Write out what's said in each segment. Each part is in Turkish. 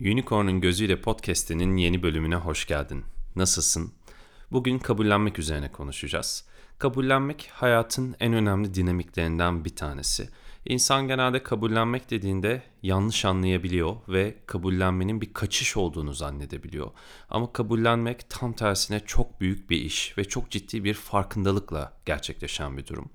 Unicorn'un Gözüyle Podcast'inin yeni bölümüne hoş geldin. Nasılsın? Bugün kabullenmek üzerine konuşacağız. Kabullenmek hayatın en önemli dinamiklerinden bir tanesi. İnsan genelde kabullenmek dediğinde yanlış anlayabiliyor ve kabullenmenin bir kaçış olduğunu zannedebiliyor. Ama kabullenmek tam tersine çok büyük bir iş ve çok ciddi bir farkındalıkla gerçekleşen bir durum.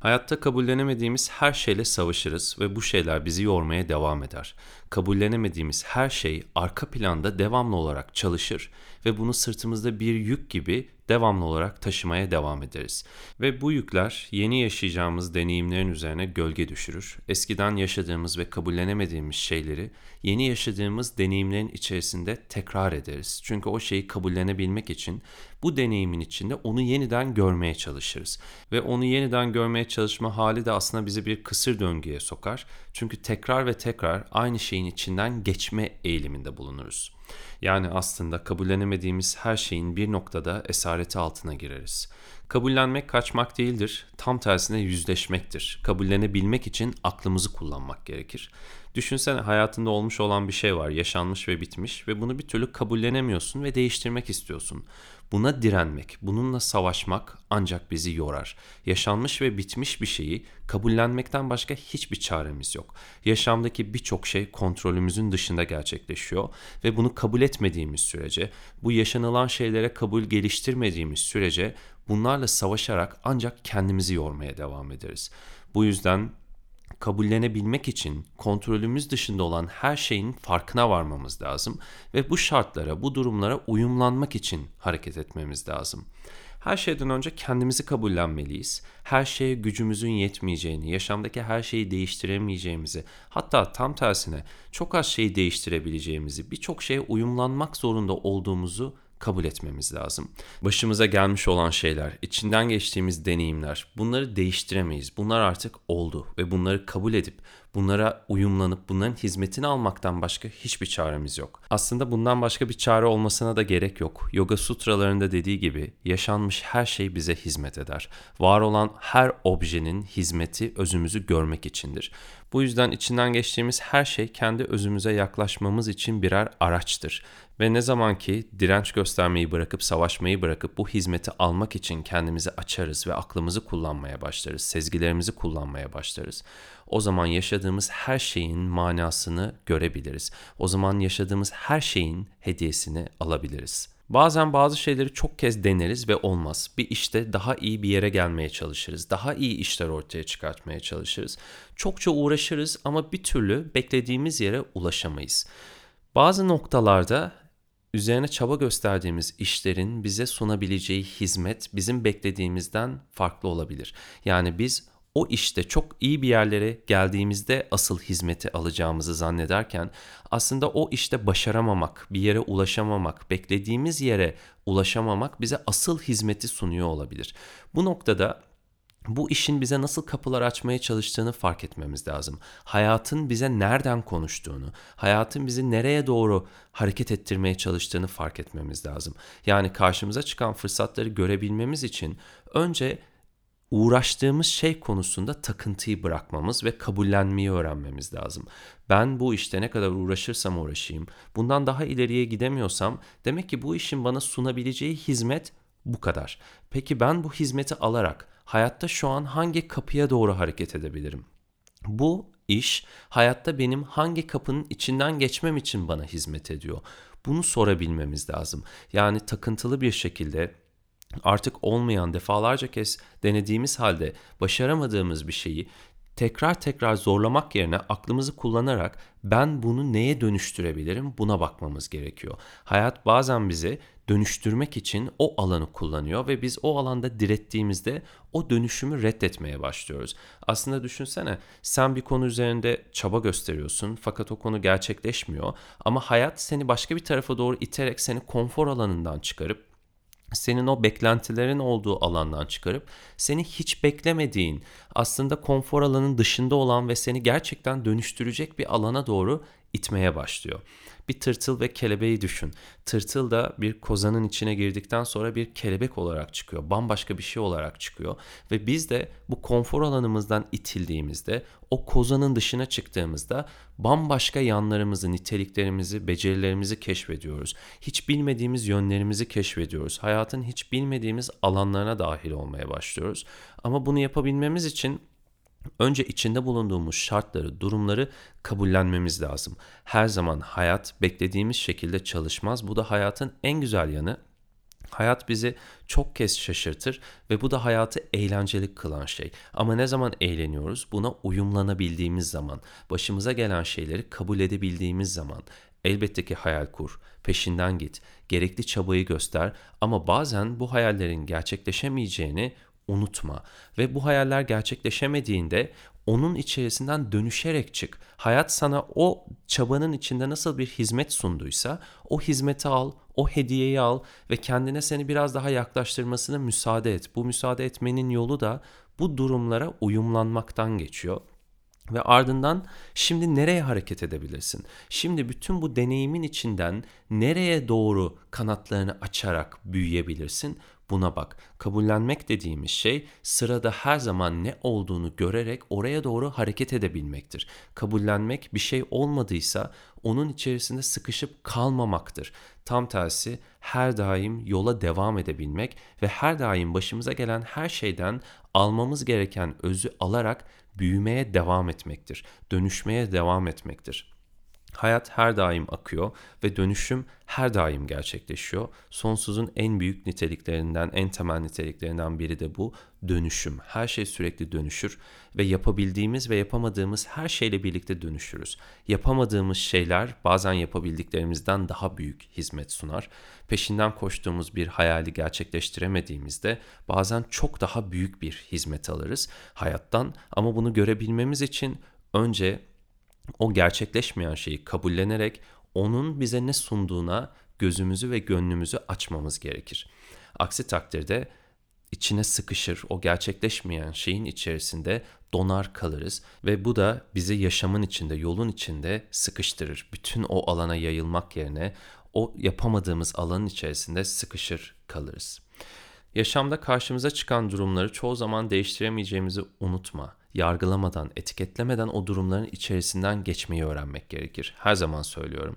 Hayatta kabullenemediğimiz her şeyle savaşırız ve bu şeyler bizi yormaya devam eder. Kabullenemediğimiz her şey arka planda devamlı olarak çalışır ve bunu sırtımızda bir yük gibi devamlı olarak taşımaya devam ederiz. Ve bu yükler yeni yaşayacağımız deneyimlerin üzerine gölge düşürür. Eskiden yaşadığımız ve kabullenemediğimiz şeyleri yeni yaşadığımız deneyimlerin içerisinde tekrar ederiz. Çünkü o şeyi kabullenebilmek için bu deneyimin içinde onu yeniden görmeye çalışırız. Ve onu yeniden görmeye çalışma hali de aslında bizi bir kısır döngüye sokar. Çünkü tekrar ve tekrar aynı şeyin içinden geçme eğiliminde bulunuruz. Yani aslında kabullenemediğimiz her şeyin bir noktada esareti altına gireriz. Kabullenmek kaçmak değildir, tam tersine yüzleşmektir. Kabullenebilmek için aklımızı kullanmak gerekir. Düşünsene hayatında olmuş olan bir şey var, yaşanmış ve bitmiş ve bunu bir türlü kabullenemiyorsun ve değiştirmek istiyorsun. Buna direnmek, bununla savaşmak ancak bizi yorar. Yaşanmış ve bitmiş bir şeyi kabullenmekten başka hiçbir çaremiz yok. Yaşamdaki birçok şey kontrolümüzün dışında gerçekleşiyor ve bunu kabul etmediğimiz sürece, bu yaşanılan şeylere kabul geliştirmediğimiz sürece bunlarla savaşarak ancak kendimizi yormaya devam ederiz. Bu yüzden kabullenebilmek için kontrolümüz dışında olan her şeyin farkına varmamız lazım ve bu şartlara, bu durumlara uyumlanmak için hareket etmemiz lazım. Her şeyden önce kendimizi kabullenmeliyiz. Her şeye gücümüzün yetmeyeceğini, yaşamdaki her şeyi değiştiremeyeceğimizi, hatta tam tersine çok az şeyi değiştirebileceğimizi, birçok şeye uyumlanmak zorunda olduğumuzu kabul etmemiz lazım. Başımıza gelmiş olan şeyler, içinden geçtiğimiz deneyimler bunları değiştiremeyiz. Bunlar artık oldu ve bunları kabul edip bunlara uyumlanıp bunların hizmetini almaktan başka hiçbir çaremiz yok. Aslında bundan başka bir çare olmasına da gerek yok. Yoga sutralarında dediği gibi yaşanmış her şey bize hizmet eder. Var olan her objenin hizmeti özümüzü görmek içindir. Bu yüzden içinden geçtiğimiz her şey kendi özümüze yaklaşmamız için birer araçtır. Ve ne zaman ki direnç göstermeyi bırakıp savaşmayı bırakıp bu hizmeti almak için kendimizi açarız ve aklımızı kullanmaya başlarız, sezgilerimizi kullanmaya başlarız. O zaman yaşadığımız her şeyin manasını görebiliriz. O zaman yaşadığımız her şeyin hediyesini alabiliriz. Bazen bazı şeyleri çok kez deneriz ve olmaz. Bir işte daha iyi bir yere gelmeye çalışırız. Daha iyi işler ortaya çıkartmaya çalışırız. Çokça uğraşırız ama bir türlü beklediğimiz yere ulaşamayız. Bazı noktalarda üzerine çaba gösterdiğimiz işlerin bize sunabileceği hizmet bizim beklediğimizden farklı olabilir. Yani biz o işte çok iyi bir yerlere geldiğimizde asıl hizmeti alacağımızı zannederken aslında o işte başaramamak, bir yere ulaşamamak, beklediğimiz yere ulaşamamak bize asıl hizmeti sunuyor olabilir. Bu noktada bu işin bize nasıl kapılar açmaya çalıştığını fark etmemiz lazım. Hayatın bize nereden konuştuğunu, hayatın bizi nereye doğru hareket ettirmeye çalıştığını fark etmemiz lazım. Yani karşımıza çıkan fırsatları görebilmemiz için önce uğraştığımız şey konusunda takıntıyı bırakmamız ve kabullenmeyi öğrenmemiz lazım. Ben bu işte ne kadar uğraşırsam uğraşayım, bundan daha ileriye gidemiyorsam demek ki bu işin bana sunabileceği hizmet bu kadar. Peki ben bu hizmeti alarak hayatta şu an hangi kapıya doğru hareket edebilirim? Bu iş hayatta benim hangi kapının içinden geçmem için bana hizmet ediyor? Bunu sorabilmemiz lazım. Yani takıntılı bir şekilde artık olmayan defalarca kez denediğimiz halde başaramadığımız bir şeyi tekrar tekrar zorlamak yerine aklımızı kullanarak ben bunu neye dönüştürebilirim buna bakmamız gerekiyor. Hayat bazen bizi dönüştürmek için o alanı kullanıyor ve biz o alanda direttiğimizde o dönüşümü reddetmeye başlıyoruz. Aslında düşünsene sen bir konu üzerinde çaba gösteriyorsun fakat o konu gerçekleşmiyor ama hayat seni başka bir tarafa doğru iterek seni konfor alanından çıkarıp senin o beklentilerin olduğu alandan çıkarıp seni hiç beklemediğin aslında konfor alanın dışında olan ve seni gerçekten dönüştürecek bir alana doğru itmeye başlıyor. Bir tırtıl ve kelebeği düşün. Tırtıl da bir kozanın içine girdikten sonra bir kelebek olarak çıkıyor. Bambaşka bir şey olarak çıkıyor. Ve biz de bu konfor alanımızdan itildiğimizde, o kozanın dışına çıktığımızda bambaşka yanlarımızı, niteliklerimizi, becerilerimizi keşfediyoruz. Hiç bilmediğimiz yönlerimizi keşfediyoruz. Hayatın hiç bilmediğimiz alanlarına dahil olmaya başlıyoruz. Ama bunu yapabilmemiz için Önce içinde bulunduğumuz şartları, durumları kabullenmemiz lazım. Her zaman hayat beklediğimiz şekilde çalışmaz. Bu da hayatın en güzel yanı. Hayat bizi çok kez şaşırtır ve bu da hayatı eğlenceli kılan şey. Ama ne zaman eğleniyoruz? Buna uyumlanabildiğimiz zaman, başımıza gelen şeyleri kabul edebildiğimiz zaman. Elbette ki hayal kur, peşinden git, gerekli çabayı göster ama bazen bu hayallerin gerçekleşemeyeceğini unutma ve bu hayaller gerçekleşemediğinde onun içerisinden dönüşerek çık. Hayat sana o çabanın içinde nasıl bir hizmet sunduysa o hizmeti al, o hediyeyi al ve kendine seni biraz daha yaklaştırmasına müsaade et. Bu müsaade etmenin yolu da bu durumlara uyumlanmaktan geçiyor. Ve ardından şimdi nereye hareket edebilirsin? Şimdi bütün bu deneyimin içinden nereye doğru kanatlarını açarak büyüyebilirsin? Buna bak. Kabullenmek dediğimiz şey sırada her zaman ne olduğunu görerek oraya doğru hareket edebilmektir. Kabullenmek bir şey olmadıysa onun içerisinde sıkışıp kalmamaktır. Tam tersi her daim yola devam edebilmek ve her daim başımıza gelen her şeyden almamız gereken özü alarak büyümeye devam etmektir. Dönüşmeye devam etmektir. Hayat her daim akıyor ve dönüşüm her daim gerçekleşiyor. Sonsuzun en büyük niteliklerinden, en temel niteliklerinden biri de bu dönüşüm. Her şey sürekli dönüşür ve yapabildiğimiz ve yapamadığımız her şeyle birlikte dönüşürüz. Yapamadığımız şeyler bazen yapabildiklerimizden daha büyük hizmet sunar. Peşinden koştuğumuz bir hayali gerçekleştiremediğimizde bazen çok daha büyük bir hizmet alırız hayattan ama bunu görebilmemiz için önce o gerçekleşmeyen şeyi kabullenerek onun bize ne sunduğuna gözümüzü ve gönlümüzü açmamız gerekir. Aksi takdirde içine sıkışır, o gerçekleşmeyen şeyin içerisinde donar kalırız ve bu da bizi yaşamın içinde, yolun içinde sıkıştırır. Bütün o alana yayılmak yerine o yapamadığımız alanın içerisinde sıkışır kalırız. Yaşamda karşımıza çıkan durumları çoğu zaman değiştiremeyeceğimizi unutma yargılamadan, etiketlemeden o durumların içerisinden geçmeyi öğrenmek gerekir. Her zaman söylüyorum.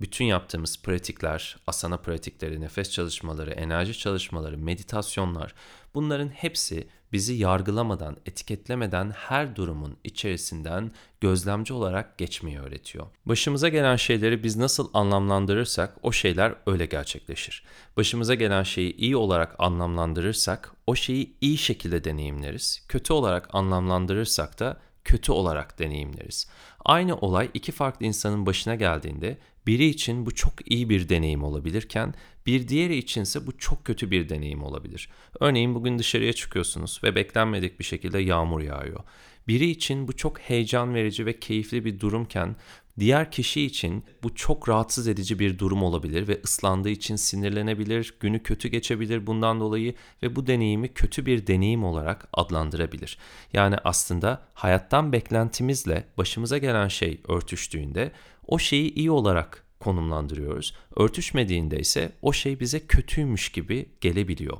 Bütün yaptığımız pratikler, asana pratikleri, nefes çalışmaları, enerji çalışmaları, meditasyonlar bunların hepsi bizi yargılamadan, etiketlemeden her durumun içerisinden gözlemci olarak geçmeyi öğretiyor. Başımıza gelen şeyleri biz nasıl anlamlandırırsak o şeyler öyle gerçekleşir. Başımıza gelen şeyi iyi olarak anlamlandırırsak o şeyi iyi şekilde deneyimleriz. Kötü olarak anlamlandırırsak da kötü olarak deneyimleriz. Aynı olay iki farklı insanın başına geldiğinde biri için bu çok iyi bir deneyim olabilirken bir diğeri içinse bu çok kötü bir deneyim olabilir. Örneğin bugün dışarıya çıkıyorsunuz ve beklenmedik bir şekilde yağmur yağıyor. Biri için bu çok heyecan verici ve keyifli bir durumken diğer kişi için bu çok rahatsız edici bir durum olabilir ve ıslandığı için sinirlenebilir, günü kötü geçebilir bundan dolayı ve bu deneyimi kötü bir deneyim olarak adlandırabilir. Yani aslında hayattan beklentimizle başımıza gelen şey örtüştüğünde o şeyi iyi olarak konumlandırıyoruz. Örtüşmediğinde ise o şey bize kötüymüş gibi gelebiliyor.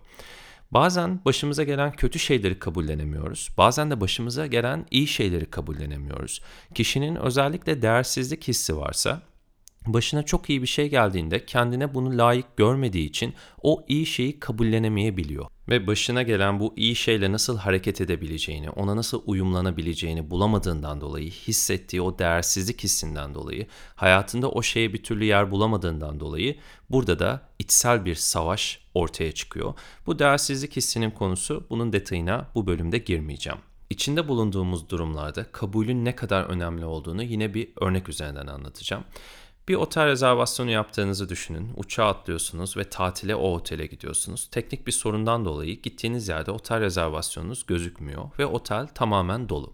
Bazen başımıza gelen kötü şeyleri kabullenemiyoruz. Bazen de başımıza gelen iyi şeyleri kabullenemiyoruz. Kişinin özellikle değersizlik hissi varsa başına çok iyi bir şey geldiğinde kendine bunu layık görmediği için o iyi şeyi kabullenemeyebiliyor. Ve başına gelen bu iyi şeyle nasıl hareket edebileceğini, ona nasıl uyumlanabileceğini bulamadığından dolayı, hissettiği o değersizlik hissinden dolayı, hayatında o şeye bir türlü yer bulamadığından dolayı burada da içsel bir savaş ortaya çıkıyor. Bu değersizlik hissinin konusu bunun detayına bu bölümde girmeyeceğim. İçinde bulunduğumuz durumlarda kabulün ne kadar önemli olduğunu yine bir örnek üzerinden anlatacağım. Bir otel rezervasyonu yaptığınızı düşünün. Uçağa atlıyorsunuz ve tatile o otele gidiyorsunuz. Teknik bir sorundan dolayı gittiğiniz yerde otel rezervasyonunuz gözükmüyor ve otel tamamen dolu.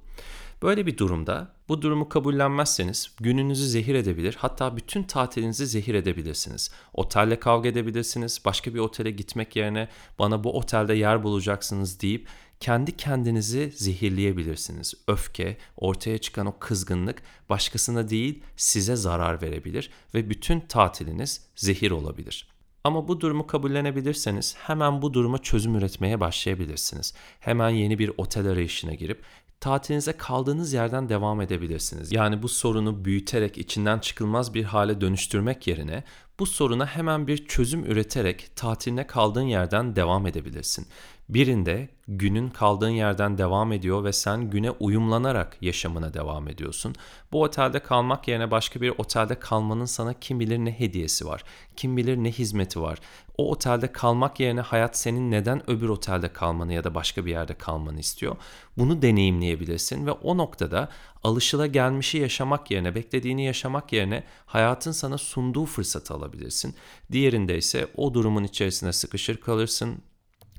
Böyle bir durumda bu durumu kabullenmezseniz gününüzü zehir edebilir hatta bütün tatilinizi zehir edebilirsiniz. Otelle kavga edebilirsiniz. Başka bir otele gitmek yerine bana bu otelde yer bulacaksınız deyip kendi kendinizi zehirleyebilirsiniz. Öfke, ortaya çıkan o kızgınlık başkasına değil size zarar verebilir ve bütün tatiliniz zehir olabilir. Ama bu durumu kabullenebilirseniz hemen bu duruma çözüm üretmeye başlayabilirsiniz. Hemen yeni bir otel arayışına girip tatilinize kaldığınız yerden devam edebilirsiniz. Yani bu sorunu büyüterek içinden çıkılmaz bir hale dönüştürmek yerine bu soruna hemen bir çözüm üreterek tatiline kaldığın yerden devam edebilirsin. Birinde günün kaldığın yerden devam ediyor ve sen güne uyumlanarak yaşamına devam ediyorsun. Bu otelde kalmak yerine başka bir otelde kalmanın sana kim bilir ne hediyesi var, kim bilir ne hizmeti var. O otelde kalmak yerine hayat senin neden öbür otelde kalmanı ya da başka bir yerde kalmanı istiyor. Bunu deneyimleyebilirsin ve o noktada alışıla gelmişi yaşamak yerine, beklediğini yaşamak yerine hayatın sana sunduğu fırsatı alabilirsin. Diğerinde ise o durumun içerisine sıkışır kalırsın,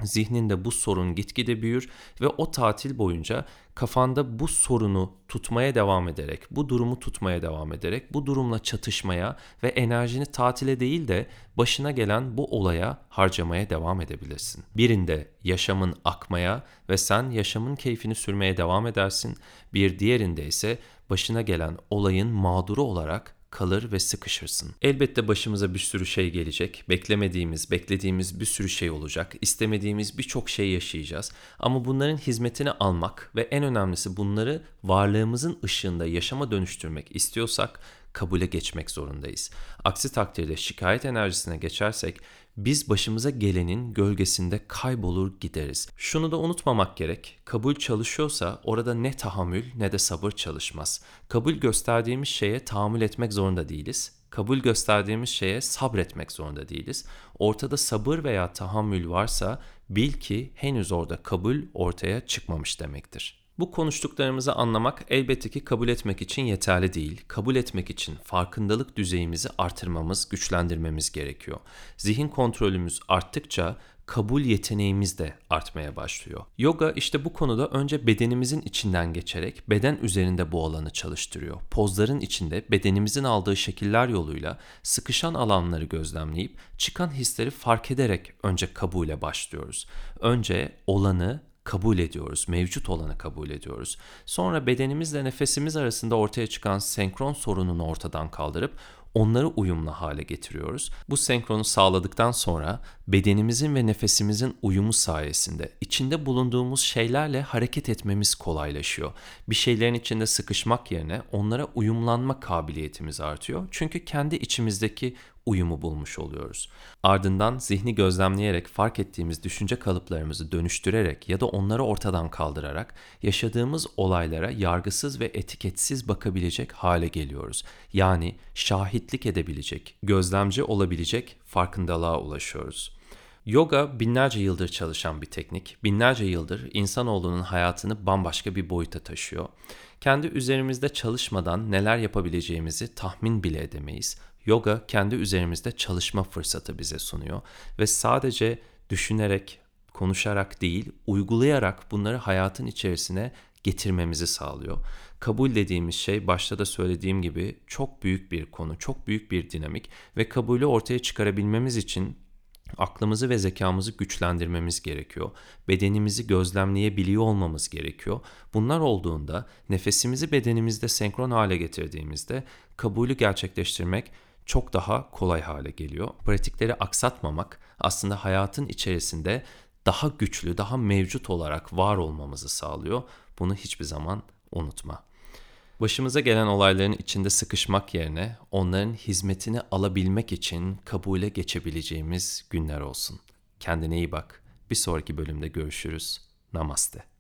zihninde bu sorun gitgide büyür ve o tatil boyunca kafanda bu sorunu tutmaya devam ederek, bu durumu tutmaya devam ederek, bu durumla çatışmaya ve enerjini tatile değil de başına gelen bu olaya harcamaya devam edebilirsin. Birinde yaşamın akmaya ve sen yaşamın keyfini sürmeye devam edersin. Bir diğerinde ise başına gelen olayın mağduru olarak kalır ve sıkışırsın. Elbette başımıza bir sürü şey gelecek. Beklemediğimiz, beklediğimiz bir sürü şey olacak. İstemediğimiz birçok şey yaşayacağız. Ama bunların hizmetini almak ve en önemlisi bunları varlığımızın ışığında yaşama dönüştürmek istiyorsak kabule geçmek zorundayız. Aksi takdirde şikayet enerjisine geçersek biz başımıza gelenin gölgesinde kaybolur gideriz. Şunu da unutmamak gerek. Kabul çalışıyorsa orada ne tahammül ne de sabır çalışmaz. Kabul gösterdiğimiz şeye tahammül etmek zorunda değiliz. Kabul gösterdiğimiz şeye sabretmek zorunda değiliz. Ortada sabır veya tahammül varsa bil ki henüz orada kabul ortaya çıkmamış demektir. Bu konuştuklarımızı anlamak elbette ki kabul etmek için yeterli değil. Kabul etmek için farkındalık düzeyimizi artırmamız, güçlendirmemiz gerekiyor. Zihin kontrolümüz arttıkça kabul yeteneğimiz de artmaya başlıyor. Yoga işte bu konuda önce bedenimizin içinden geçerek beden üzerinde bu alanı çalıştırıyor. Pozların içinde bedenimizin aldığı şekiller yoluyla sıkışan alanları gözlemleyip çıkan hisleri fark ederek önce kabule başlıyoruz. Önce olanı kabul ediyoruz, mevcut olanı kabul ediyoruz. Sonra bedenimizle nefesimiz arasında ortaya çıkan senkron sorununu ortadan kaldırıp onları uyumlu hale getiriyoruz. Bu senkronu sağladıktan sonra bedenimizin ve nefesimizin uyumu sayesinde içinde bulunduğumuz şeylerle hareket etmemiz kolaylaşıyor. Bir şeylerin içinde sıkışmak yerine onlara uyumlanma kabiliyetimiz artıyor. Çünkü kendi içimizdeki uyumu bulmuş oluyoruz. Ardından zihni gözlemleyerek fark ettiğimiz düşünce kalıplarımızı dönüştürerek ya da onları ortadan kaldırarak yaşadığımız olaylara yargısız ve etiketsiz bakabilecek hale geliyoruz. Yani şahitlik edebilecek, gözlemci olabilecek farkındalığa ulaşıyoruz. Yoga binlerce yıldır çalışan bir teknik. Binlerce yıldır insanoğlunun hayatını bambaşka bir boyuta taşıyor. Kendi üzerimizde çalışmadan neler yapabileceğimizi tahmin bile edemeyiz. Yoga kendi üzerimizde çalışma fırsatı bize sunuyor ve sadece düşünerek, konuşarak değil, uygulayarak bunları hayatın içerisine getirmemizi sağlıyor. Kabul dediğimiz şey başta da söylediğim gibi çok büyük bir konu, çok büyük bir dinamik ve kabulü ortaya çıkarabilmemiz için aklımızı ve zekamızı güçlendirmemiz gerekiyor. Bedenimizi gözlemleyebiliyor olmamız gerekiyor. Bunlar olduğunda nefesimizi bedenimizde senkron hale getirdiğimizde kabulü gerçekleştirmek çok daha kolay hale geliyor. Pratikleri aksatmamak aslında hayatın içerisinde daha güçlü, daha mevcut olarak var olmamızı sağlıyor. Bunu hiçbir zaman unutma. Başımıza gelen olayların içinde sıkışmak yerine onların hizmetini alabilmek için kabule geçebileceğimiz günler olsun. Kendine iyi bak. Bir sonraki bölümde görüşürüz. Namaste.